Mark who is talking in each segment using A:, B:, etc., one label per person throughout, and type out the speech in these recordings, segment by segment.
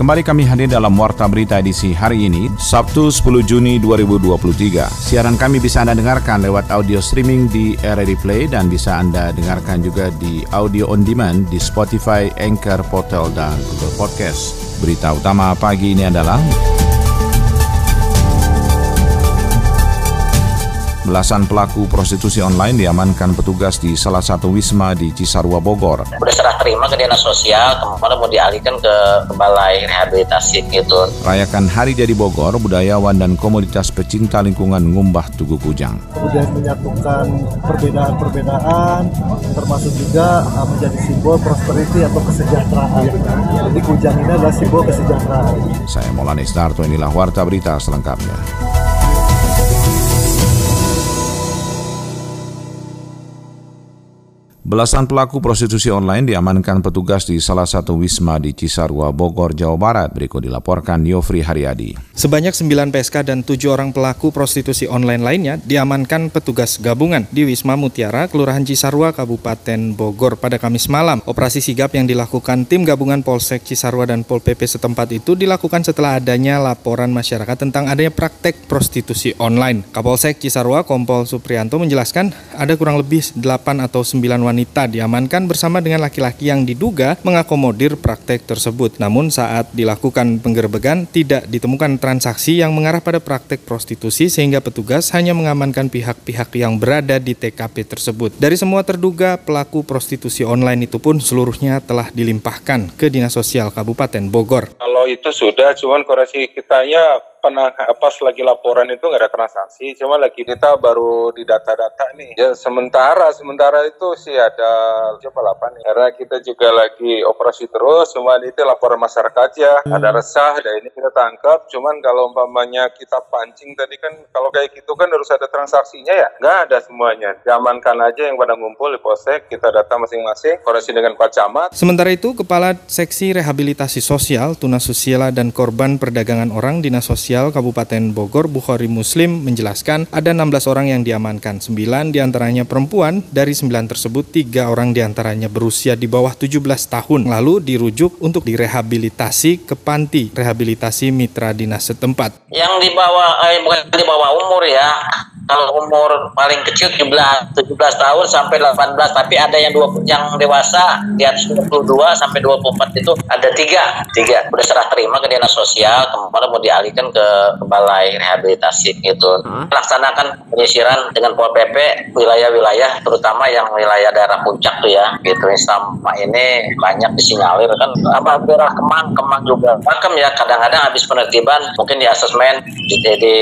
A: Kembali kami hadir dalam Warta Berita edisi hari ini, Sabtu 10 Juni 2023. Siaran kami bisa Anda dengarkan lewat audio streaming di RRI Play dan bisa Anda dengarkan juga di audio on demand di Spotify, Anchor, Portal, dan Google Podcast. Berita utama pagi ini adalah Belasan pelaku prostitusi online diamankan petugas di salah satu wisma di Cisarua, Bogor.
B: Udah serah terima ke dinas sosial, kemudian mau dialihkan ke balai rehabilitasi gitu.
A: Rayakan Hari Jadi Bogor, budayawan dan komunitas pecinta lingkungan ngumbah Tugu Kujang.
C: Kemudian menyatukan perbedaan-perbedaan, termasuk juga uh, menjadi simbol prosperity atau kesejahteraan. Jadi Kujang ini adalah simbol kesejahteraan.
A: Saya Maulana Istarto, inilah Warta Berita selengkapnya. Belasan pelaku prostitusi online diamankan petugas di salah satu wisma di Cisarua, Bogor, Jawa Barat. Berikut dilaporkan Yofri Haryadi.
D: Sebanyak 9 PSK dan 7 orang pelaku prostitusi online lainnya diamankan petugas gabungan di Wisma Mutiara, Kelurahan Cisarua, Kabupaten Bogor pada Kamis malam. Operasi sigap yang dilakukan tim gabungan Polsek Cisarua dan Pol PP setempat itu dilakukan setelah adanya laporan masyarakat tentang adanya praktek prostitusi online. Kapolsek Cisarua, Kompol Suprianto menjelaskan ada kurang lebih 8 atau 9 wanita wanita diamankan bersama dengan laki-laki yang diduga mengakomodir praktek tersebut. Namun saat dilakukan penggerbegan tidak ditemukan transaksi yang mengarah pada praktek prostitusi sehingga petugas hanya mengamankan pihak-pihak yang berada di TKP tersebut. Dari semua terduga pelaku prostitusi online itu pun seluruhnya telah dilimpahkan ke Dinas Sosial Kabupaten Bogor.
E: Kalau itu sudah, cuman koreksi kitanya pernah pas lagi laporan itu nggak ada transaksi, cuma lagi kita baru di data-data nih. Ya sementara sementara itu sih ada coba delapan nih. Karena kita juga lagi operasi terus, cuma itu laporan masyarakat ya. Hmm. Ada resah, dan ini kita tangkap. Cuman kalau umpamanya kita pancing tadi kan kalau kayak gitu kan harus ada transaksinya ya. Nggak ada semuanya. Diamankan aja yang pada ngumpul di posek, kita data masing-masing, koreksi dengan Pak Camat.
D: Sementara itu, Kepala Seksi Rehabilitasi Sosial, Tunasusila dan Korban Perdagangan Orang Dinas Sosial Sosial Kabupaten Bogor Bukhari Muslim menjelaskan ada 16 orang yang diamankan, 9 di antaranya perempuan, dari 9 tersebut 3 orang di antaranya berusia di bawah 17 tahun, lalu dirujuk untuk direhabilitasi ke panti rehabilitasi mitra dinas setempat.
B: Yang di bawah, eh, bukan di bawah umur ya, kalau umur paling kecil 17 17 tahun sampai 18 tapi ada yang dua yang dewasa di atas 22 sampai 24 itu ada tiga. Tiga. Udah serah terima ke dinas sosial kemudian mau dialihkan ke balai rehabilitasi gitu. Hmm. laksanakan penyisiran dengan pol pp wilayah-wilayah terutama yang wilayah daerah puncak tuh ya gitu. Sampah ini banyak disinyalir kan. Apa daerah kemang kemang juga pakem ya. Kadang-kadang habis penertiban mungkin di asesmen di, di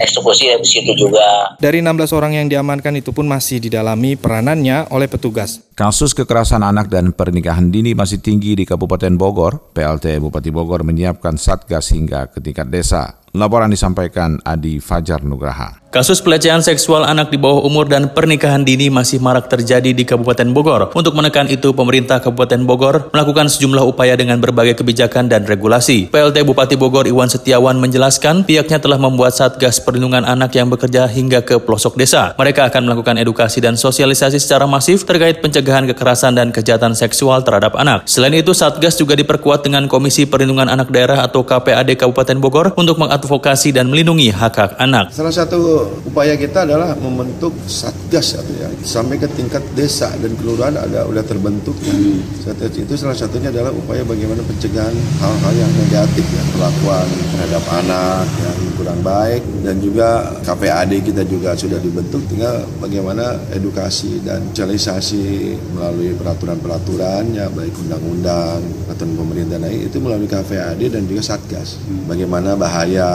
B: eksekusi di situ juga
D: dari 16 orang yang diamankan itu pun masih didalami peranannya oleh petugas.
A: Kasus kekerasan anak dan pernikahan dini masih tinggi di Kabupaten Bogor. PLT Bupati Bogor menyiapkan satgas hingga ke tingkat desa. Laporan disampaikan Adi Fajar Nugraha.
F: Kasus pelecehan seksual anak di bawah umur dan pernikahan dini masih marak terjadi di Kabupaten Bogor. Untuk menekan itu, pemerintah Kabupaten Bogor melakukan sejumlah upaya dengan berbagai kebijakan dan regulasi. PLT Bupati Bogor Iwan Setiawan menjelaskan pihaknya telah membuat Satgas Perlindungan Anak yang bekerja hingga ke pelosok desa. Mereka akan melakukan edukasi dan sosialisasi secara masif terkait pencegahan kekerasan dan kejahatan seksual terhadap anak. Selain itu, Satgas juga diperkuat dengan Komisi Perlindungan Anak Daerah atau KPAD Kabupaten Bogor untuk mengadvokasi dan melindungi hak-hak anak.
G: Salah satu upaya kita adalah membentuk satgas ya sampai ke tingkat desa dan kelurahan ada udah terbentuk ya. Satgas itu salah satunya adalah upaya bagaimana pencegahan hal-hal yang negatif ya perlakuan terhadap anak yang kurang baik dan juga KPAD kita juga sudah dibentuk tinggal bagaimana edukasi dan sosialisasi melalui peraturan-peraturan ya baik undang-undang atau pemerintah naik itu melalui KPAD dan juga satgas bagaimana bahaya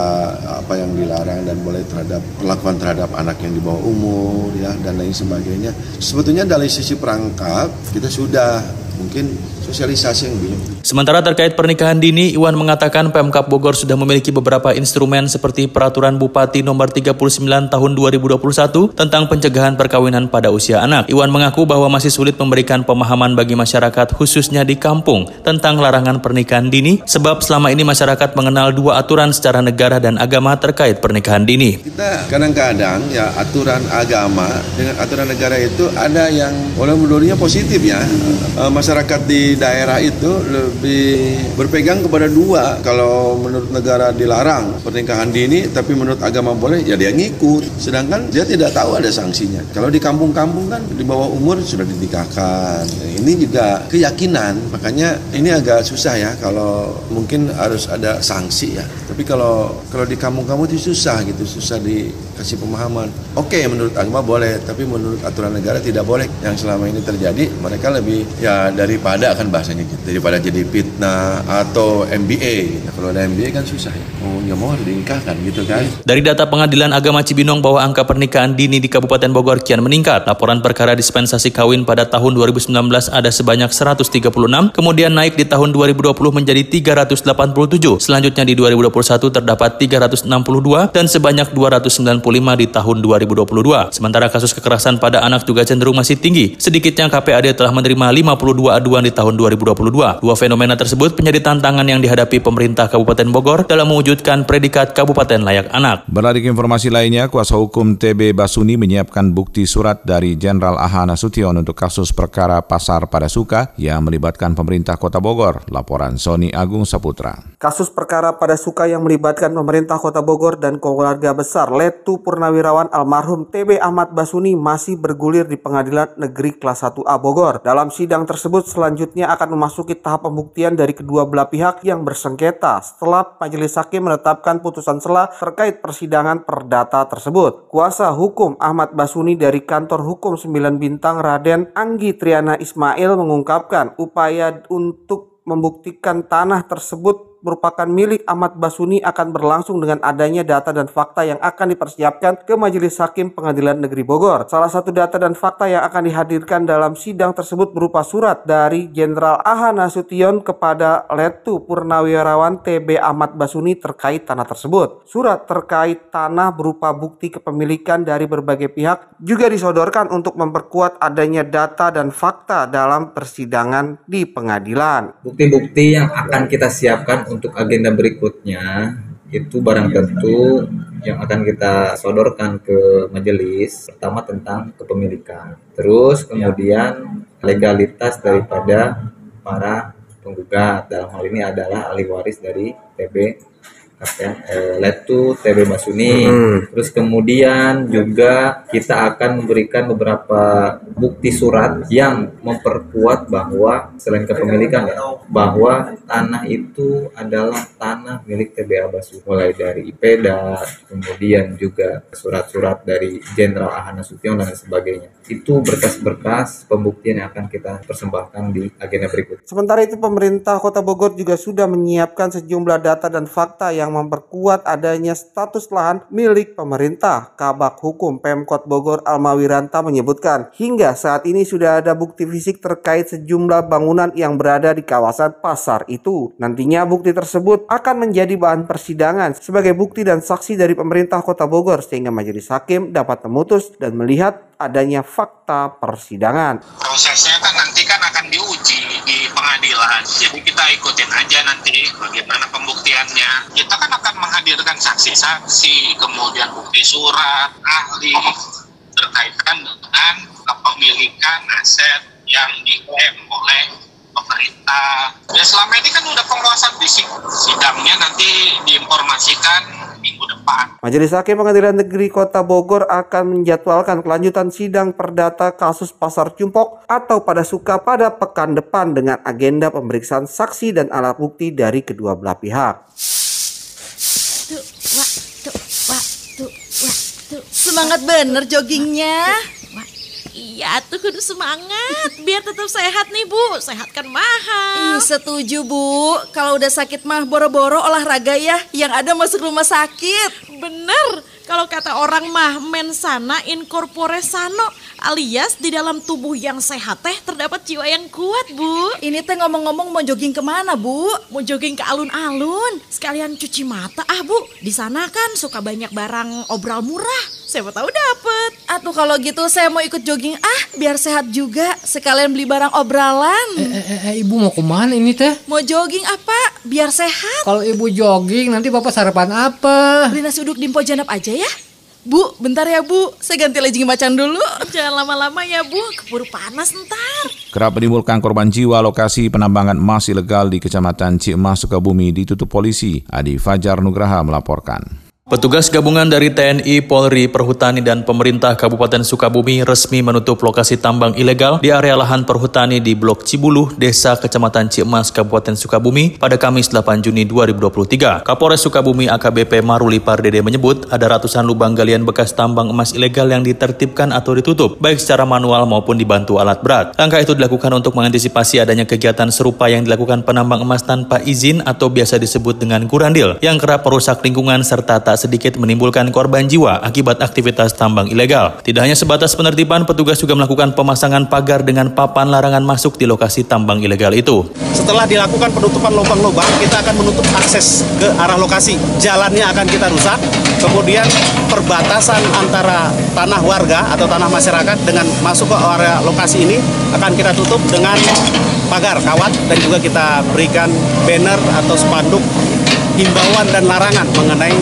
G: apa yang dilarang dan boleh terhadap perlakuan terhadap anak yang di bawah umur ya dan lain sebagainya. Sebetulnya dari sisi perangkap kita sudah mungkin sosialisasi yang belum.
F: Sementara terkait pernikahan dini, Iwan mengatakan Pemkap Bogor sudah memiliki beberapa instrumen seperti Peraturan Bupati Nomor 39 Tahun 2021 tentang pencegahan perkawinan pada usia anak. Iwan mengaku bahwa masih sulit memberikan pemahaman bagi masyarakat khususnya di kampung tentang larangan pernikahan dini sebab selama ini masyarakat mengenal dua aturan secara negara dan agama terkait pernikahan dini.
G: Kita kadang-kadang ya aturan agama dengan aturan negara itu ada yang oleh menurutnya positif ya. E, masyarakat di daerah itu lebih berpegang kepada dua. Kalau menurut negara dilarang pernikahan dini, tapi menurut agama boleh, ya dia ngikut. Sedangkan dia tidak tahu ada sanksinya. Kalau di kampung-kampung kan di bawah umur sudah dinikahkan. Ini juga keyakinan. Makanya ini agak susah ya kalau mungkin harus ada sanksi ya. Tapi kalau kalau di kampung-kampung itu susah gitu, susah dikasih pemahaman. Oke, menurut agama boleh, tapi menurut aturan negara tidak boleh. Yang selama ini terjadi, mereka lebih ya daripada akan bahasanya gitu, daripada jadi fitnah atau MBA. Gitu. Kalau ada MBA kan susah ya. Mau nggak mau harus dinikahkan gitu kan.
F: Dari data Pengadilan Agama Cibinong bahwa angka pernikahan dini di Kabupaten Bogor kian meningkat. Laporan perkara dispensasi kawin pada tahun 2019 ada sebanyak 136, kemudian naik di tahun 2020 menjadi 387. Selanjutnya di 2021 terdapat 362 dan sebanyak 295 di tahun 2022. Sementara kasus kekerasan pada anak juga cenderung masih tinggi. Sedikitnya KPAD telah menerima 52 aduan di tahun 2022. Dua fenomena tersebut menjadi tantangan yang dihadapi pemerintah Kabupaten Bogor dalam mewujudkan predikat Kabupaten Layak Anak.
A: Beralih ke informasi lainnya, kuasa hukum TB Basuni menyiapkan bukti surat dari Jenderal Aha Nasution untuk kasus perkara Pasar Pada Suka yang melibatkan pemerintah Kota Bogor. Laporan Sony Agung Saputra.
H: Kasus perkara Pada Suka yang melibatkan pemerintah Kota Bogor dan keluarga besar Letu Purnawirawan almarhum TB Ahmad Basuni masih bergulir di Pengadilan Negeri Kelas 1A Bogor. Dalam sidang tersebut selanjutnya akan memasuki tahap pembuktian dari kedua belah pihak yang bersengketa setelah majelis hakim menetapkan putusan sela terkait persidangan perdata tersebut. Kuasa hukum Ahmad Basuni dari kantor hukum 9 bintang Raden Anggi Triana Ismail mengungkapkan upaya untuk membuktikan tanah tersebut merupakan milik Ahmad Basuni akan berlangsung dengan adanya data dan fakta yang akan dipersiapkan ke Majelis Hakim Pengadilan Negeri Bogor. Salah satu data dan fakta yang akan dihadirkan dalam sidang tersebut berupa surat dari Jenderal Aha Nasution kepada Letu Purnawirawan TB Ahmad Basuni terkait tanah tersebut. Surat terkait tanah berupa bukti kepemilikan dari berbagai pihak juga disodorkan untuk memperkuat adanya data dan fakta dalam persidangan di pengadilan.
I: Bukti-bukti yang akan kita siapkan untuk agenda berikutnya itu barang tentu yang akan kita sodorkan ke majelis pertama tentang kepemilikan. Terus kemudian legalitas daripada para penggugat. Dalam hal ini adalah ahli waris dari TB Letu TB Basuni. Hmm. Terus kemudian juga kita akan memberikan beberapa bukti surat yang memperkuat bahwa selain kepemilikan ya, bahwa tanah itu adalah tanah milik TBA Basuni. Mulai dari IPEDA, kemudian juga surat-surat dari Jenderal Ahana Sution dan sebagainya. Itu berkas-berkas pembuktian yang akan kita persembahkan di agenda berikut.
H: Sementara itu pemerintah Kota Bogor juga sudah menyiapkan sejumlah data dan fakta yang memperkuat adanya status lahan milik pemerintah. Kabak Hukum Pemkot Bogor Almawiranta menyebutkan, hingga saat ini sudah ada bukti fisik terkait sejumlah bangunan yang berada di kawasan pasar itu. Nantinya bukti tersebut akan menjadi bahan persidangan sebagai bukti dan saksi dari pemerintah Kota Bogor sehingga majelis hakim dapat memutus dan melihat adanya fakta persidangan.
J: Prosesnya kan kan akan diuji di pengadilan. Jadi kita ikutin aja nanti bagaimana pembuktiannya. Kita kan akan menghadirkan saksi-saksi, kemudian bukti surat, ahli terkaitkan dengan kepemilikan aset yang diklaim oleh pemerintah. Ya selama ini kan udah penguasaan fisik. Sidangnya nanti diinformasikan minggu depan.
H: Majelis Hakim Pengadilan Negeri Kota Bogor akan menjadwalkan kelanjutan sidang perdata kasus Pasar Cumpok atau pada suka pada pekan depan dengan agenda pemeriksaan saksi dan alat bukti dari kedua belah pihak.
K: Semangat bener joggingnya. Iya tuh kudu semangat biar tetap sehat nih bu. Sehat kan mahal.
L: Ih, setuju bu. Kalau udah sakit mah boro-boro olahraga ya. Yang ada masuk rumah sakit.
K: Bener. Kalau kata orang mah mensana incorpore sano alias di dalam tubuh yang sehat teh terdapat jiwa yang kuat, Bu.
L: Ini teh ngomong-ngomong mau jogging ke mana, Bu?
K: Mau jogging ke alun-alun, sekalian cuci mata ah, Bu. Di sana kan suka banyak barang obral murah. Siapa tahu dapet.
L: Atuh kalau gitu saya mau ikut jogging ah, biar sehat juga. Sekalian beli barang obralan.
M: Eh, eh, eh, ibu mau ke mana ini teh?
L: Mau jogging apa? Biar sehat.
M: Kalau ibu jogging nanti bapak sarapan apa?
L: Beli nasi uduk di Janap aja ya. Bu, bentar ya Bu. Saya ganti legging macan dulu.
K: Jangan lama-lama ya, Bu. Keburu panas ntar.
A: Kerap menimbulkan korban jiwa lokasi penambangan emas ilegal di Kecamatan Cikmas, Sukabumi ditutup polisi. Adi Fajar Nugraha melaporkan.
F: Petugas gabungan dari TNI, Polri, Perhutani, dan pemerintah Kabupaten Sukabumi resmi menutup lokasi tambang ilegal di area lahan perhutani di Blok Cibuluh, Desa Kecamatan Cikmas, Kabupaten Sukabumi pada Kamis 8 Juni 2023. Kapolres Sukabumi AKBP Maruli Pardede menyebut ada ratusan lubang galian bekas tambang emas ilegal yang ditertibkan atau ditutup, baik secara manual maupun dibantu alat berat. Langkah itu dilakukan untuk mengantisipasi adanya kegiatan serupa yang dilakukan penambang emas tanpa izin atau biasa disebut dengan kurandil, yang kerap merusak lingkungan serta tak sedikit menimbulkan korban jiwa akibat aktivitas tambang ilegal. Tidak hanya sebatas penertiban, petugas juga melakukan pemasangan pagar dengan papan larangan masuk di lokasi tambang ilegal itu.
N: Setelah dilakukan penutupan lubang-lubang, kita akan menutup akses ke arah lokasi. Jalannya akan kita rusak, kemudian perbatasan antara tanah warga atau tanah masyarakat dengan masuk ke area lokasi ini akan kita tutup dengan pagar kawat dan juga kita berikan banner atau spanduk himbauan dan larangan mengenai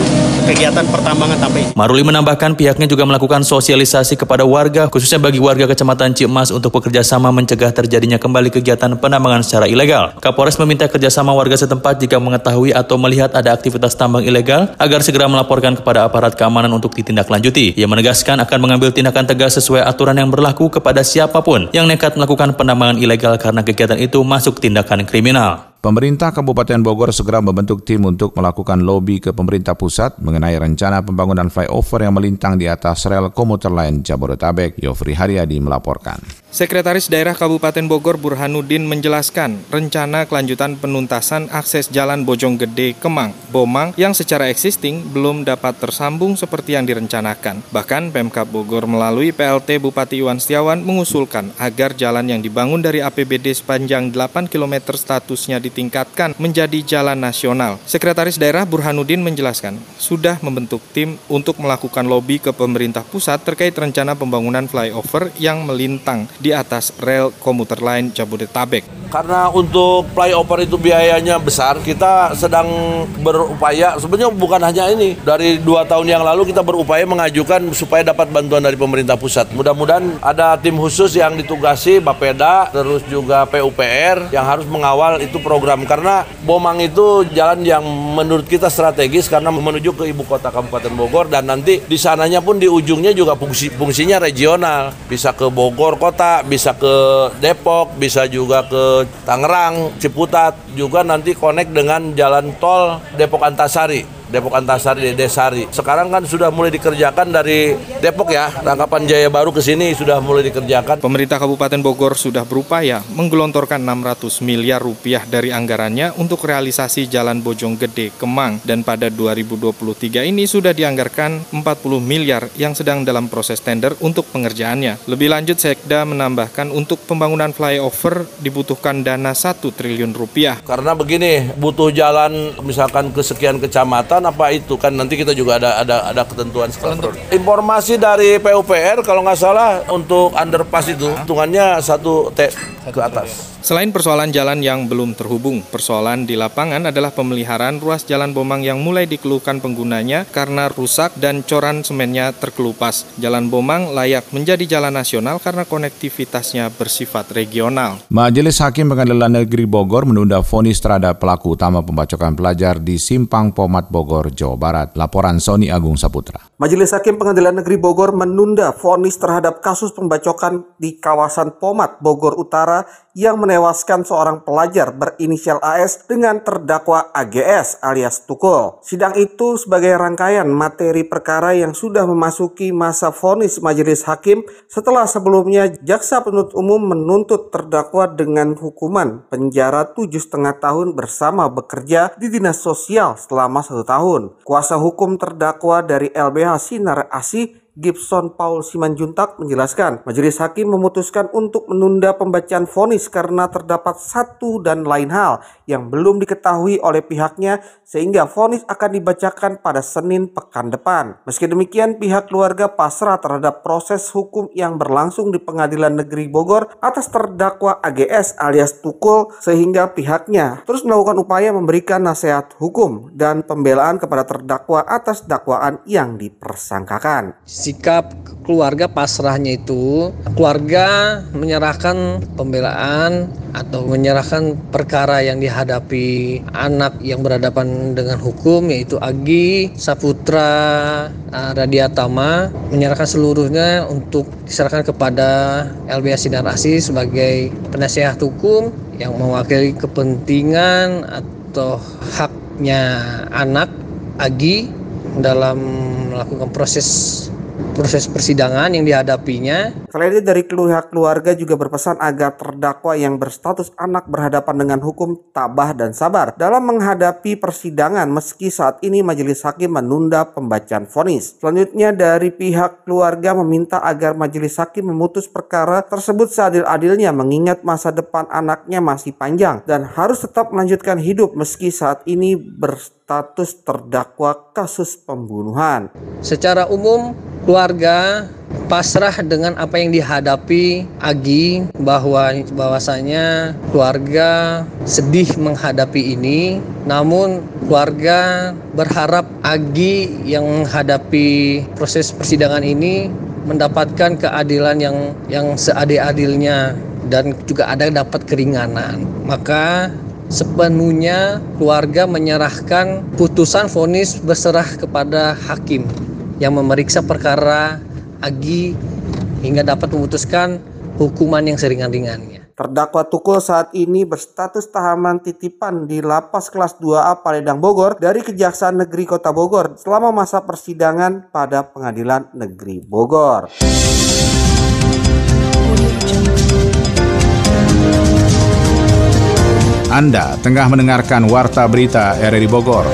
N: kegiatan pertambangan izin.
F: Maruli menambahkan pihaknya juga melakukan sosialisasi kepada warga, khususnya bagi warga Kecamatan Cikmas untuk bekerja sama mencegah terjadinya kembali kegiatan penambangan secara ilegal. Kapolres meminta kerjasama warga setempat jika mengetahui atau melihat ada aktivitas tambang ilegal agar segera melaporkan kepada aparat keamanan untuk ditindaklanjuti. Ia menegaskan akan mengambil tindakan tegas sesuai aturan yang berlaku kepada siapa pun yang nekat melakukan penambangan ilegal karena kegiatan itu masuk tindakan kriminal.
A: Pemerintah Kabupaten Bogor segera membentuk tim untuk melakukan lobi ke pemerintah pusat mengenai rencana pembangunan flyover yang melintang di atas rel komuter lain Jabodetabek. Yofri Haryadi melaporkan.
D: Sekretaris Daerah Kabupaten Bogor Burhanuddin menjelaskan rencana kelanjutan penuntasan akses Jalan Bojonggede Kemang, Bomang yang secara existing belum dapat tersambung seperti yang direncanakan. Bahkan Pemkap Bogor melalui PLT Bupati Iwan Setiawan mengusulkan agar jalan yang dibangun dari APBD sepanjang 8 km statusnya ditingkatkan menjadi jalan nasional. Sekretaris Daerah Burhanuddin menjelaskan sudah membentuk tim untuk melakukan lobi ke pemerintah pusat terkait rencana pembangunan flyover yang melintang di atas rel komuter lain Jabodetabek.
O: Karena untuk flyover itu biayanya besar, kita sedang berupaya, sebenarnya bukan hanya ini, dari dua tahun yang lalu kita berupaya mengajukan supaya dapat bantuan dari pemerintah pusat. Mudah-mudahan ada tim khusus yang ditugasi Bapeda, terus juga PUPR yang harus mengawal itu program. Karena Bomang itu jalan yang menurut kita strategis karena menuju ke ibu kota Kabupaten Bogor dan nanti di sananya pun di ujungnya juga fungsi, fungsinya regional. Bisa ke Bogor kota, bisa ke Depok, bisa juga ke Tangerang, Ciputat, juga nanti connect dengan jalan tol Depok Antasari. Depok Antasari, Desari. Sekarang kan sudah mulai dikerjakan dari Depok ya, Rangkapan Jaya Baru ke sini sudah mulai dikerjakan.
D: Pemerintah Kabupaten Bogor sudah berupaya menggelontorkan 600 miliar rupiah dari anggarannya untuk realisasi Jalan Bojonggede Kemang dan pada 2023 ini sudah dianggarkan 40 miliar yang sedang dalam proses tender untuk pengerjaannya. Lebih lanjut Sekda menambahkan untuk pembangunan flyover dibutuhkan dana 1 triliun rupiah.
O: Karena begini, butuh jalan misalkan ke sekian kecamatan apa itu? Kan nanti kita juga ada ada ada ketentuan skala Informasi dari PUPR kalau nggak salah untuk underpass itu hitungannya satu T ke atas.
D: Selain persoalan jalan yang belum terhubung, persoalan di lapangan adalah pemeliharaan ruas jalan Bomang yang mulai dikeluhkan penggunanya karena rusak dan coran semennya terkelupas. Jalan Bomang layak menjadi jalan nasional karena konektivitasnya bersifat regional.
A: Majelis Hakim Pengadilan Negeri Bogor menunda vonis terhadap pelaku utama pembacokan pelajar di Simpang Pomat Bogor, Jawa Barat. Laporan Sony Agung Saputra.
H: Majelis Hakim Pengadilan Negeri Bogor menunda vonis terhadap kasus pembacokan di kawasan Pomat, Bogor Utara yang menewaskan seorang pelajar berinisial AS dengan terdakwa AGS alias Tukul. Sidang itu sebagai rangkaian materi perkara yang sudah memasuki masa vonis majelis hakim setelah sebelumnya jaksa penuntut umum menuntut terdakwa dengan hukuman penjara tujuh setengah tahun bersama bekerja di dinas sosial selama satu tahun. Kuasa hukum terdakwa dari LBH Sinar Asih Gibson Paul Simanjuntak menjelaskan, majelis hakim memutuskan untuk menunda pembacaan vonis karena terdapat satu dan lain hal yang belum diketahui oleh pihaknya sehingga vonis akan dibacakan pada Senin pekan depan. Meski demikian, pihak keluarga pasrah terhadap proses hukum yang berlangsung di Pengadilan Negeri Bogor atas terdakwa AGS alias Tukul sehingga pihaknya terus melakukan upaya memberikan nasihat hukum dan pembelaan kepada terdakwa atas dakwaan yang dipersangkakan
P: sikap keluarga pasrahnya itu keluarga menyerahkan pembelaan atau menyerahkan perkara yang dihadapi anak yang berhadapan dengan hukum yaitu Agi Saputra uh, Radiatama menyerahkan seluruhnya untuk diserahkan kepada LBH Sinar Asih sebagai penasehat hukum yang mewakili kepentingan atau haknya anak Agi dalam melakukan proses proses persidangan yang dihadapinya.
H: Selain itu dari pihak keluarga juga berpesan agar terdakwa yang berstatus anak berhadapan dengan hukum tabah dan sabar dalam menghadapi persidangan meski saat ini majelis hakim menunda pembacaan vonis. Selanjutnya dari pihak keluarga meminta agar majelis hakim memutus perkara tersebut seadil-adilnya mengingat masa depan anaknya masih panjang dan harus tetap melanjutkan hidup meski saat ini berstatus terdakwa kasus pembunuhan.
P: Secara umum keluarga pasrah dengan apa yang dihadapi Agi bahwa bahwasanya keluarga sedih menghadapi ini namun keluarga berharap Agi yang menghadapi proses persidangan ini mendapatkan keadilan yang yang seadil-adilnya dan juga ada dapat keringanan maka sepenuhnya keluarga menyerahkan putusan vonis berserah kepada hakim yang memeriksa perkara Agi hingga dapat memutuskan hukuman yang seringan-ringannya.
H: Terdakwa Tukul saat ini berstatus tahanan titipan di Lapas Kelas 2A Paledang Bogor dari Kejaksaan Negeri Kota Bogor selama masa persidangan pada Pengadilan Negeri Bogor.
A: Anda tengah mendengarkan Warta Berita RRI Bogor.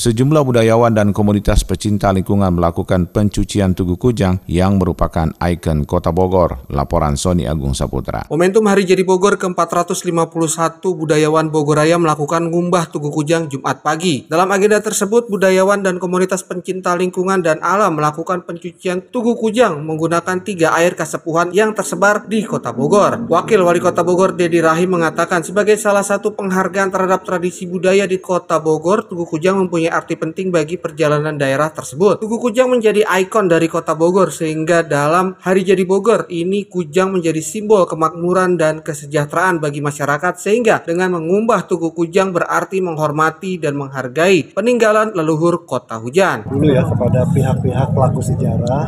A: Sejumlah budayawan dan komunitas pecinta lingkungan melakukan pencucian Tugu Kujang yang merupakan ikon kota Bogor. Laporan Sony Agung Saputra.
H: Momentum Hari Jadi Bogor ke-451 budayawan Bogoraya melakukan ngumbah Tugu Kujang Jumat pagi. Dalam agenda tersebut, budayawan dan komunitas pencinta lingkungan dan alam melakukan pencucian Tugu Kujang menggunakan tiga air kasepuhan yang tersebar di kota Bogor. Wakil Wali Kota Bogor Dedi Rahim mengatakan sebagai salah satu penghargaan terhadap tradisi budaya di kota Bogor, Tugu Kujang mempunyai arti penting bagi perjalanan daerah tersebut. Tugu Kujang menjadi ikon dari kota Bogor sehingga dalam Hari Jadi Bogor ini Kujang menjadi simbol kemakmuran dan kesejahteraan bagi masyarakat sehingga dengan mengumbah Tugu Kujang berarti menghormati dan menghargai peninggalan leluhur kota hujan.
C: Dulu ya kepada pihak-pihak pelaku sejarah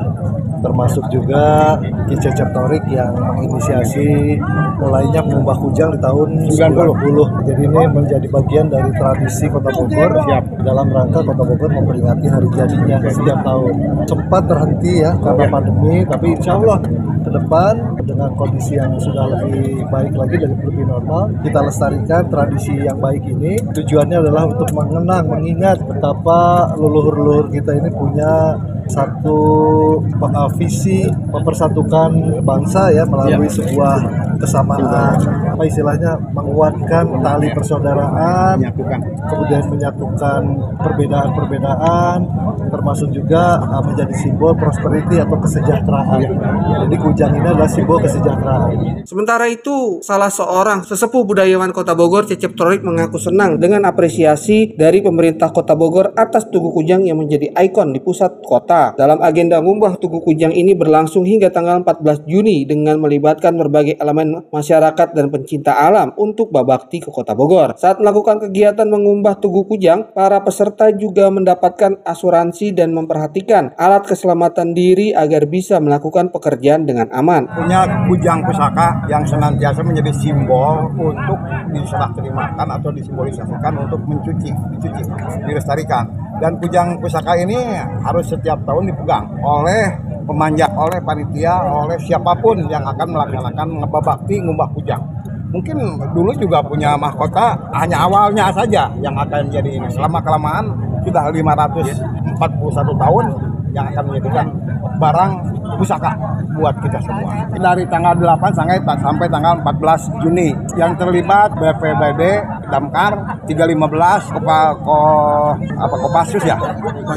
C: termasuk juga Ki Cecep Torik yang menginisiasi mulainya mengubah Kujang di tahun 90. Jadi ini menjadi bagian dari tradisi Kota Bogor Siap. dalam rangka Kota Bogor memperingati hari jadinya setiap tahun. Sempat terhenti ya karena pandemi, tapi insya Allah ke depan dengan kondisi yang sudah lebih baik lagi dan lebih normal, kita lestarikan tradisi yang baik ini. Tujuannya adalah untuk mengenang, mengingat betapa leluhur-leluhur kita ini punya satu visi mempersatukan bangsa ya melalui ya. sebuah kesamaan apa istilahnya menguatkan tali persaudaraan menyatukan. kemudian menyatukan perbedaan-perbedaan termasuk juga uh, menjadi simbol prosperity atau kesejahteraan ya. jadi kujang ini adalah simbol kesejahteraan
H: sementara itu salah seorang sesepuh budayawan kota Bogor Cecep Torik mengaku senang dengan apresiasi dari pemerintah kota Bogor atas Tugu Kujang yang menjadi ikon di pusat kota dalam agenda ngumbah Tugu Kujang ini berlangsung hingga tanggal 14 Juni dengan melibatkan berbagai elemen masyarakat dan pencinta alam untuk babakti ke Kota Bogor. Saat melakukan kegiatan mengumbah Tugu Kujang, para peserta juga mendapatkan asuransi dan memperhatikan alat keselamatan diri agar bisa melakukan pekerjaan dengan aman.
Q: Punya Kujang Pusaka yang senantiasa menjadi simbol untuk diserah terimakan atau disimbolisasikan untuk mencuci, dicuci, dilestarikan. Dan Kujang Pusaka ini harus setiap tahun dipegang oleh pemanjat oleh panitia, oleh siapa pun yang akan melaksanakan ngebabakti ngumbah kujang. Mungkin dulu juga punya mahkota hanya awalnya saja yang akan jadi ini. Selama kelamaan sudah 541 tahun yang akan menjadikan barang pusaka buat kita semua. Dari tanggal 8 sampai sampai tanggal 14 Juni yang terlibat BPBD Damkar 315 Kopal Ko, apa Kopassus ya.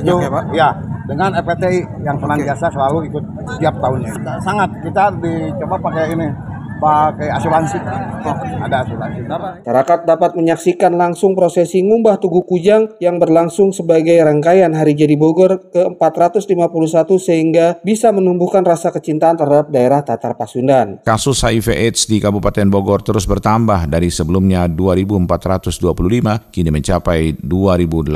Q: Ya, Pak. ya dengan FPTI yang senantiasa selalu ikut setiap tahunnya. Sangat kita dicoba pakai ini pakai asuransi. Oh, ada asuransi.
H: Masyarakat dapat menyaksikan langsung prosesi ngumbah Tugu Kujang yang berlangsung sebagai rangkaian Hari Jadi Bogor ke-451 sehingga bisa menumbuhkan rasa kecintaan terhadap daerah Tatar Pasundan.
A: Kasus HIV AIDS di Kabupaten Bogor terus bertambah dari sebelumnya 2.425 kini mencapai 2.800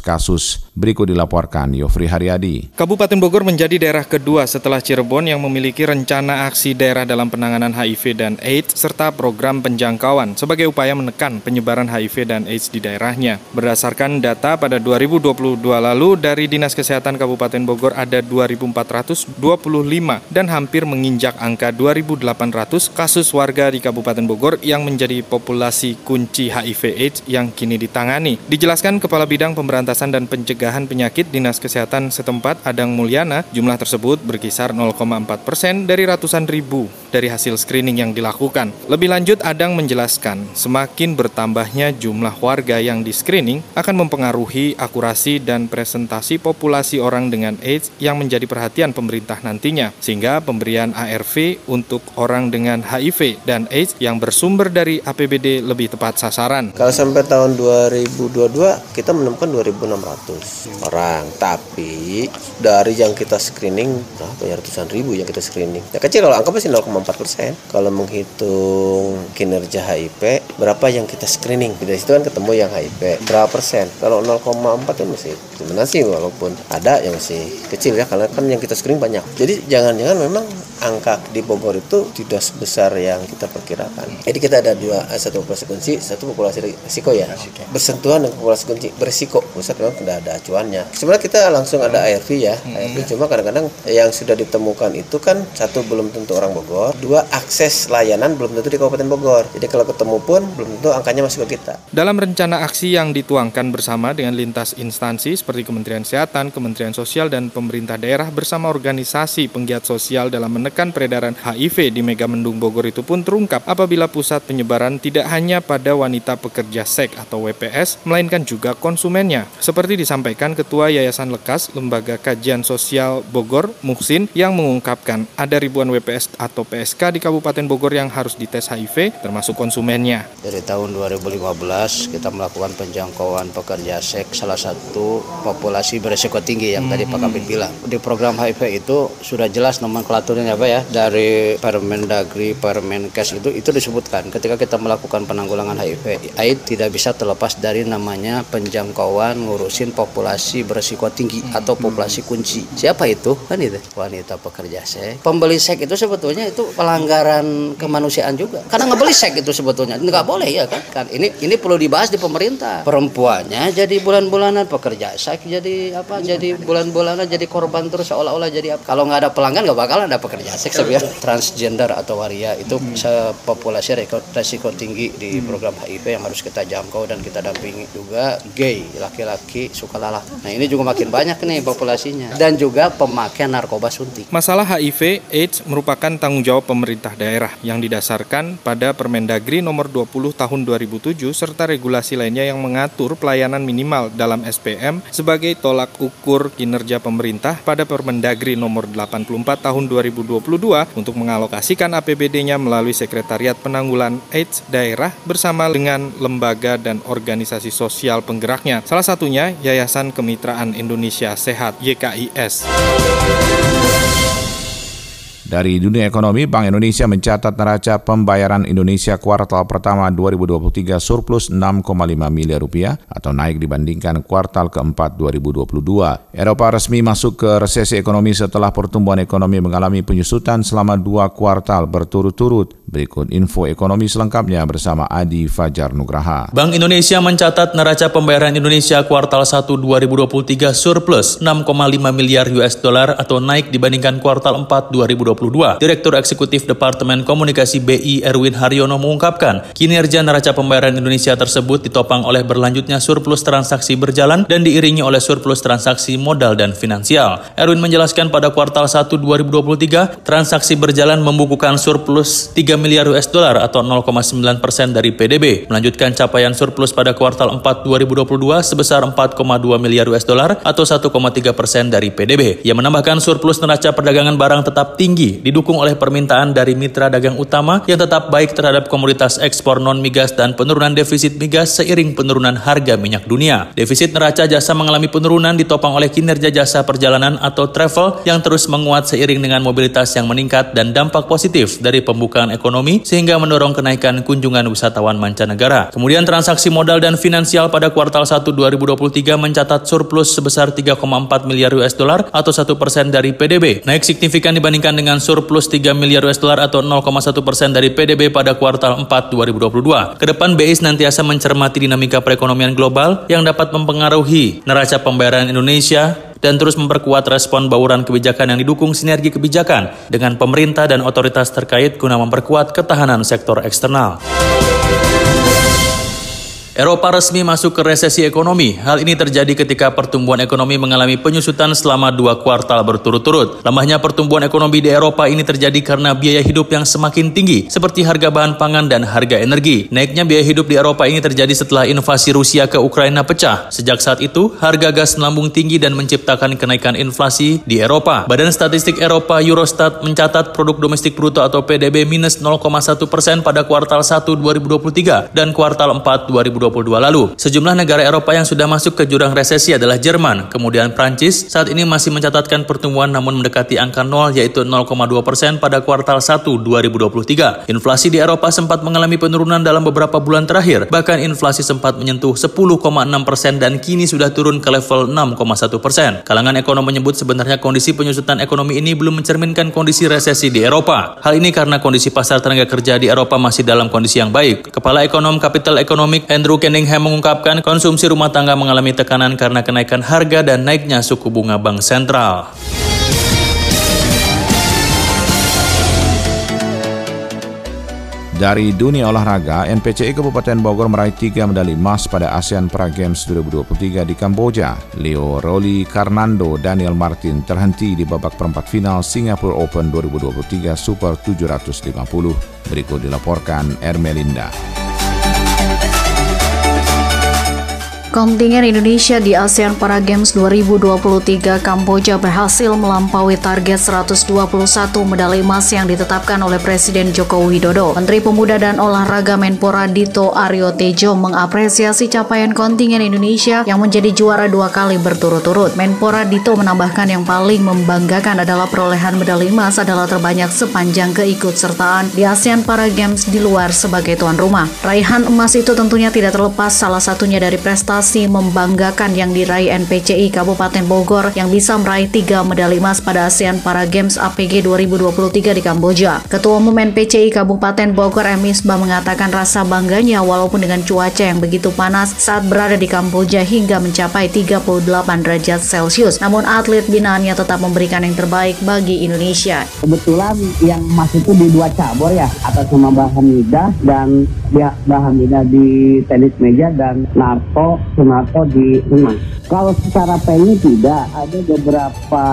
A: kasus. Berikut dilaporkan Yofri Haryadi.
D: Kabupaten Bogor menjadi daerah kedua setelah Cirebon yang memiliki rencana aksi daerah dalam penanganan HIV dan AIDS serta program penjangkauan sebagai upaya menekan penyebaran HIV dan AIDS di daerahnya. Berdasarkan data pada 2022 lalu dari Dinas Kesehatan Kabupaten Bogor ada 2.425 dan hampir menginjak angka 2.800 kasus warga di Kabupaten Bogor yang menjadi populasi kunci HIV AIDS yang kini ditangani. Dijelaskan Kepala Bidang Pemberantasan dan Pencegahan Penyakit Dinas Kesehatan setempat Adang Mulyana, jumlah tersebut berkisar 0,4 persen dari ratusan ribu dari hasil screening yang dilakukan. Lebih lanjut, Adang menjelaskan, semakin bertambahnya jumlah warga yang di screening akan mempengaruhi akurasi dan presentasi populasi orang dengan AIDS yang menjadi perhatian pemerintah nantinya, sehingga pemberian ARV untuk orang dengan HIV dan AIDS yang bersumber dari APBD lebih tepat sasaran.
R: Kalau sampai tahun 2022 kita menemukan 2.600 orang, tapi dari yang kita screening berapa ya ratusan ribu yang kita screening. Ya kecil kalau angka masih 0,4 persen. Kalau menghitung kinerja HIV, berapa yang kita screening? Dari situ kan ketemu yang HIV berapa persen? Kalau 0,4 itu masih sebenarnya sih walaupun ada yang masih kecil ya karena kan yang kita screening banyak. Jadi jangan-jangan memang angka di Bogor itu tidak sebesar yang kita perkirakan. Jadi kita ada dua satu populasi kunci, satu populasi risiko ya. Bersentuhan dengan populasi kunci berisiko. Pusat memang tidak ada acuannya. Sebenarnya kita langsung ada ARV ya. ARV cuma kadang-kadang yang sudah ditemukan itu kan satu belum tentu orang Bogor, dua akses layanan belum tentu di Kabupaten Bogor. Jadi kalau ketemu pun belum tentu angkanya masuk ke kita.
D: Dalam rencana aksi yang dituangkan bersama dengan lintas instansi seperti Kementerian Kesehatan, Kementerian Sosial dan pemerintah daerah bersama organisasi penggiat sosial dalam menekan peredaran HIV di Megamendung Bogor itu pun terungkap apabila pusat penyebaran tidak hanya pada wanita pekerja seks atau WPS, melainkan juga konsumennya. Seperti disampaikan Ketua Yayasan Lekas Lembaga Kajian Sosial Bogor, Muhsin, yang mengungkapkan ada ribuan WPS atau PSK di Kabupaten Bogor yang harus dites HIV, termasuk konsumennya.
S: Dari tahun 2015 kita melakukan penjangkauan pekerja seks salah satu populasi beresiko tinggi yang tadi Pak Kabit bilang. Di program HIV itu sudah jelas nomenklaturnya apa ya dari Permendagri, Permenkes itu itu disebutkan ketika kita melakukan penanggulangan HIV AIDS tidak bisa terlepas dari namanya penjangkauan ngurusin populasi beresiko tinggi atau populasi kunci. Siapa itu? Kan itu wanita pekerja seks. Pembeli seks itu sebetulnya itu pelanggaran kemanusiaan juga. Karena ngebeli seks itu sebetulnya nggak boleh ya kan? Kan ini ini perlu dibahas di pemerintah. Perempuannya jadi bulan-bulanan, pekerja seks jadi apa? Jadi bulan-bulanan jadi korban terus seolah-olah jadi apa? Kalau nggak ada pelanggan nggak bakal ada pekerja seks ya. Transgender atau waria itu populasi resiko tinggi di program HIV yang harus kita jangkau dan kita dampingi juga gay laki-laki suka lalah. Nah ini juga makin banyak nih populasinya dan juga pemakaian narkoba suntik.
D: Masalah HIV AIDS merupakan tanggung jawab pemerintah daerah yang didasarkan pada Permendagri nomor 20 tahun 2007 serta regulasi lainnya yang mengatur pelayanan minimal dalam SPM sebagai tolak ukur kinerja pemerintah pada Permendagri nomor 84 tahun 2022 untuk mengalokasikan APBD-nya melalui Sekretariat Penanggulan AIDS daerah bersama dengan lembaga dan organisasi sosial penggeraknya. Salah satunya Yayasan Kemitraan Indonesia Sehat YKIS.
A: Dari dunia ekonomi, Bank Indonesia mencatat neraca pembayaran Indonesia kuartal pertama 2023 surplus 6,5 miliar rupiah atau naik dibandingkan kuartal keempat 2022. Eropa resmi masuk ke resesi ekonomi setelah pertumbuhan ekonomi mengalami penyusutan selama dua kuartal berturut-turut. Berikut info ekonomi selengkapnya bersama Adi Fajar Nugraha.
F: Bank Indonesia mencatat neraca pembayaran Indonesia kuartal 1 2023 surplus 6,5 miliar US dollar atau naik dibandingkan kuartal 4 2022. Direktur Eksekutif Departemen Komunikasi BI Erwin Haryono mengungkapkan, kinerja neraca pembayaran Indonesia tersebut ditopang oleh berlanjutnya surplus transaksi berjalan dan diiringi oleh surplus transaksi modal dan finansial. Erwin menjelaskan pada kuartal 1 2023, transaksi berjalan membukukan surplus 3 miliar US dollar atau 0,9 persen dari PDB, melanjutkan capaian surplus pada kuartal 4 2022 sebesar 4,2 miliar US dollar atau 1,3 persen dari PDB. Ia menambahkan surplus neraca perdagangan barang tetap tinggi, didukung oleh permintaan dari mitra dagang utama yang tetap baik terhadap komoditas ekspor non-migas dan penurunan defisit migas seiring penurunan harga minyak dunia. Defisit neraca jasa mengalami penurunan ditopang oleh kinerja jasa perjalanan atau travel yang terus menguat seiring dengan mobilitas yang meningkat dan dampak positif dari pembukaan ekonomi sehingga mendorong kenaikan kunjungan wisatawan mancanegara. Kemudian transaksi modal dan finansial pada kuartal 1 2023 mencatat surplus sebesar 3,4 miliar US dollar atau 1 persen dari PDB. Naik signifikan dibandingkan dengan surplus 3 miliar US dollar atau 0,1 persen dari PDB pada kuartal 4 2022. Ke depan BI senantiasa mencermati dinamika perekonomian global yang dapat mempengaruhi neraca pembayaran Indonesia dan terus memperkuat respon bauran kebijakan yang didukung sinergi kebijakan dengan pemerintah dan otoritas terkait guna memperkuat ketahanan sektor eksternal. Eropa resmi masuk ke resesi ekonomi. Hal ini terjadi ketika pertumbuhan ekonomi mengalami penyusutan selama dua kuartal berturut-turut. Lemahnya pertumbuhan ekonomi di Eropa ini terjadi karena biaya hidup yang semakin tinggi, seperti harga bahan pangan dan harga energi. Naiknya biaya hidup di Eropa ini terjadi setelah invasi Rusia ke Ukraina pecah. Sejak saat itu, harga gas melambung tinggi dan menciptakan kenaikan inflasi di Eropa. Badan Statistik Eropa Eurostat mencatat produk domestik bruto atau PDB minus 0,1 persen pada kuartal 1 2023 dan kuartal 4 2023. 2022 lalu. Sejumlah negara Eropa yang sudah masuk ke jurang resesi adalah Jerman, kemudian Prancis saat ini masih mencatatkan pertumbuhan namun mendekati angka 0 yaitu 0,2 persen pada kuartal 1 2023. Inflasi di Eropa sempat mengalami penurunan dalam beberapa bulan terakhir, bahkan inflasi sempat menyentuh 10,6 persen dan kini sudah turun ke level 6,1 persen. Kalangan ekonom menyebut sebenarnya kondisi penyusutan ekonomi ini belum mencerminkan kondisi resesi di Eropa. Hal ini karena kondisi pasar tenaga kerja di Eropa masih dalam kondisi yang baik. Kepala Ekonom Capital Economic Andrew Kenningham mengungkapkan konsumsi rumah tangga mengalami tekanan karena kenaikan harga dan naiknya suku bunga bank sentral.
A: Dari dunia olahraga, NPCI Kabupaten Bogor meraih tiga medali emas pada ASEAN Para Games 2023 di Kamboja. Leo Roli Karnando Daniel Martin terhenti di babak perempat final Singapore Open 2023 Super 750. Berikut dilaporkan Ermelinda.
T: Kontingen Indonesia di ASEAN Para Games 2023 Kamboja berhasil melampaui target 121 medali emas yang ditetapkan oleh Presiden Joko Widodo. Menteri Pemuda dan Olahraga Menpora Dito Aryo Tejo mengapresiasi capaian kontingen Indonesia yang menjadi juara dua kali berturut-turut. Menpora Dito menambahkan yang paling membanggakan adalah perolehan medali emas adalah terbanyak sepanjang keikutsertaan di ASEAN Para Games di luar sebagai tuan rumah. Raihan emas itu tentunya tidak terlepas salah satunya dari prestasi prestasi membanggakan yang diraih NPCI Kabupaten Bogor yang bisa meraih tiga medali emas pada ASEAN Para Games APG 2023 di Kamboja. Ketua Umum NPCI Kabupaten Bogor M. Misbah mengatakan rasa bangganya walaupun dengan cuaca yang begitu panas saat berada di Kamboja hingga mencapai 38 derajat Celcius. Namun atlet binaannya tetap memberikan yang terbaik bagi Indonesia.
U: Kebetulan yang emas itu di dua cabur ya, atas nama Bahamidah dan Bahamidah di tenis meja dan Narto Sunarto di rumah. Kalau secara penny tidak, ada beberapa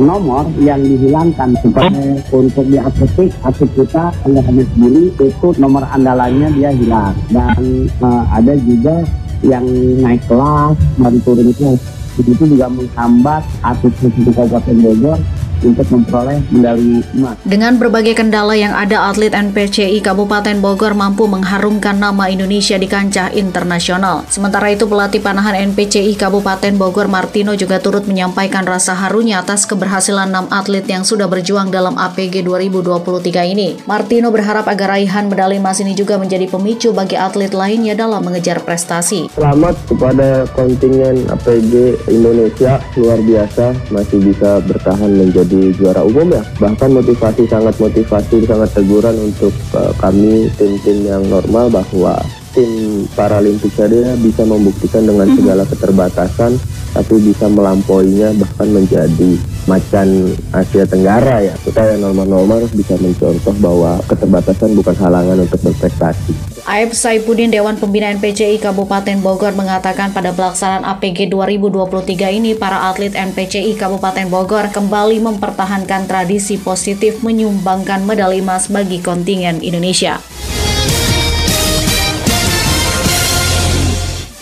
U: nomor yang dihilangkan seperti untuk di atletik atlet kita hanya sendiri itu nomor andalannya dia hilang dan uh, ada juga yang naik kelas dan turun kelas itu juga menghambat atlet di Kabupaten Bogor untuk memperoleh medali emas.
T: Dengan berbagai kendala yang ada, atlet NPCI Kabupaten Bogor mampu mengharumkan nama Indonesia di kancah internasional. Sementara itu, pelatih panahan NPCI Kabupaten Bogor Martino juga turut menyampaikan rasa harunya atas keberhasilan enam atlet yang sudah berjuang dalam APG 2023 ini. Martino berharap agar raihan medali emas ini juga menjadi pemicu bagi atlet lainnya dalam mengejar prestasi.
V: Selamat kepada kontingen APG Indonesia luar biasa masih bisa bertahan menjadi juara umum ya. Bahkan motivasi sangat motivasi sangat teguran untuk uh, kami tim-tim yang normal bahwa tim Paralimpik saja bisa membuktikan dengan segala keterbatasan tapi bisa melampauinya bahkan menjadi macan Asia Tenggara ya kita yang normal-normal harus bisa mencontoh bahwa keterbatasan bukan halangan untuk berprestasi.
T: Aib Saipudin Dewan Pembina NPCI Kabupaten Bogor mengatakan pada pelaksanaan APG 2023 ini para atlet NPCI Kabupaten Bogor kembali mempertahankan tradisi positif menyumbangkan medali emas bagi kontingen Indonesia.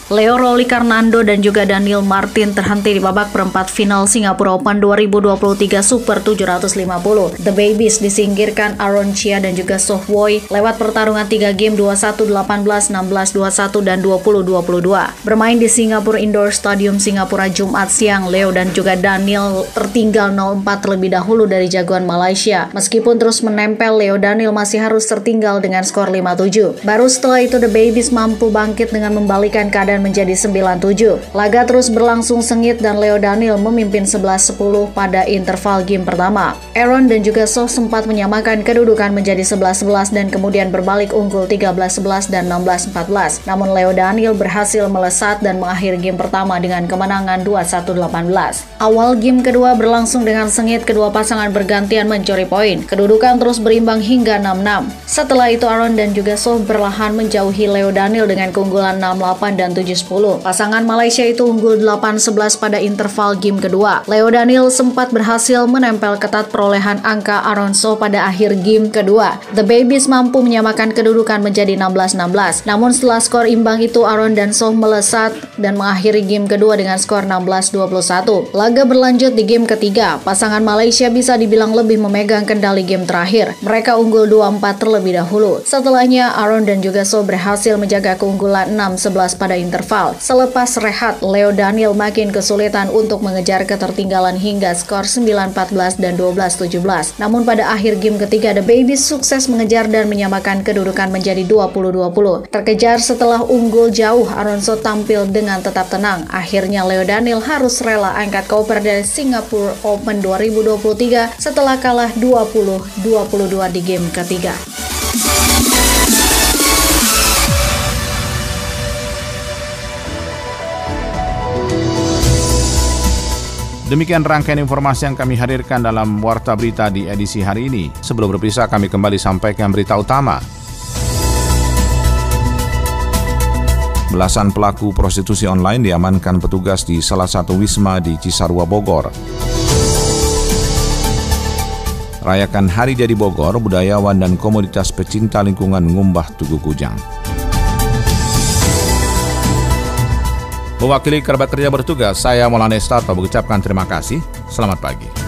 T: Leo Roli Karnando dan juga Daniel Martin terhenti di babak perempat final Singapura Open 2023 Super 750. The Babies disingkirkan Aaron Chia dan juga Soh Woi lewat pertarungan 3 game 21-18, 16-21, dan 20-22. Bermain di Singapura Indoor Stadium Singapura Jumat siang, Leo dan juga Daniel tertinggal 0-4 terlebih dahulu dari jagoan Malaysia. Meskipun terus menempel, Leo Daniel masih harus tertinggal dengan skor 5-7. Baru setelah itu The Babies mampu bangkit dengan membalikan keadaan menjadi 9-7. Laga terus berlangsung sengit dan Leo Daniel memimpin 11-10 pada interval game pertama. Aaron dan juga Soh sempat menyamakan kedudukan menjadi 11-11 dan kemudian berbalik unggul 13-11 dan 16-14. Namun Leo Daniel berhasil melesat dan mengakhiri game pertama dengan kemenangan 21-18. Awal game kedua berlangsung dengan sengit kedua pasangan bergantian mencuri poin. Kedudukan terus berimbang hingga 6-6. Setelah itu Aaron dan juga Soh berlahan menjauhi Leo Daniel dengan keunggulan 6-8 dan 7-10. Pasangan Malaysia itu unggul 8-11 pada interval game kedua. Leo Daniel sempat berhasil menempel ketat perolehan angka Aronso pada akhir game kedua. The Babies mampu menyamakan kedudukan menjadi 16-16. Namun setelah skor imbang itu Aaron dan So melesat dan mengakhiri game kedua dengan skor 16-21. Laga berlanjut di game ketiga. Pasangan Malaysia bisa dibilang lebih memegang kendali game terakhir. Mereka unggul 2-4 terlebih dahulu. Setelahnya Aaron dan juga So berhasil menjaga keunggulan 6-11 pada interval interval. Selepas rehat, Leo Daniel makin kesulitan untuk mengejar ketertinggalan hingga skor 9-14 dan 12-17. Namun pada akhir game ketiga, The Babies sukses mengejar dan menyamakan kedudukan menjadi 20-20. Terkejar setelah unggul jauh, Aronso tampil dengan tetap tenang. Akhirnya Leo Daniel harus rela angkat koper dari Singapore Open 2023 setelah kalah 20-22 di game ketiga.
A: Demikian rangkaian informasi yang kami hadirkan dalam Warta Berita di edisi hari ini. Sebelum berpisah, kami kembali sampaikan berita utama. Belasan pelaku prostitusi online diamankan petugas di salah satu wisma di Cisarua, Bogor. Rayakan Hari Jadi Bogor, budayawan dan komoditas pecinta lingkungan ngumbah Tugu Kujang. Mewakili kerabat kerja bertugas, saya Maulana Estato mengucapkan terima kasih. Selamat pagi.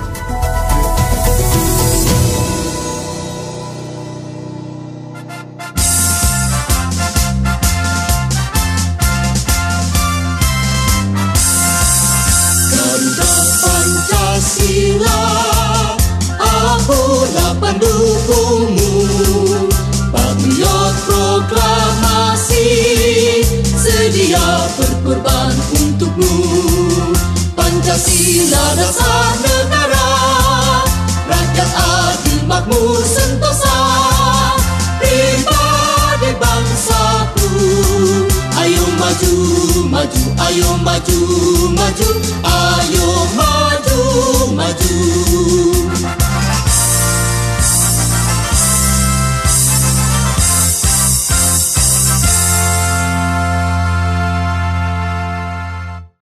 W: maju ayo maju maju ayo maju maju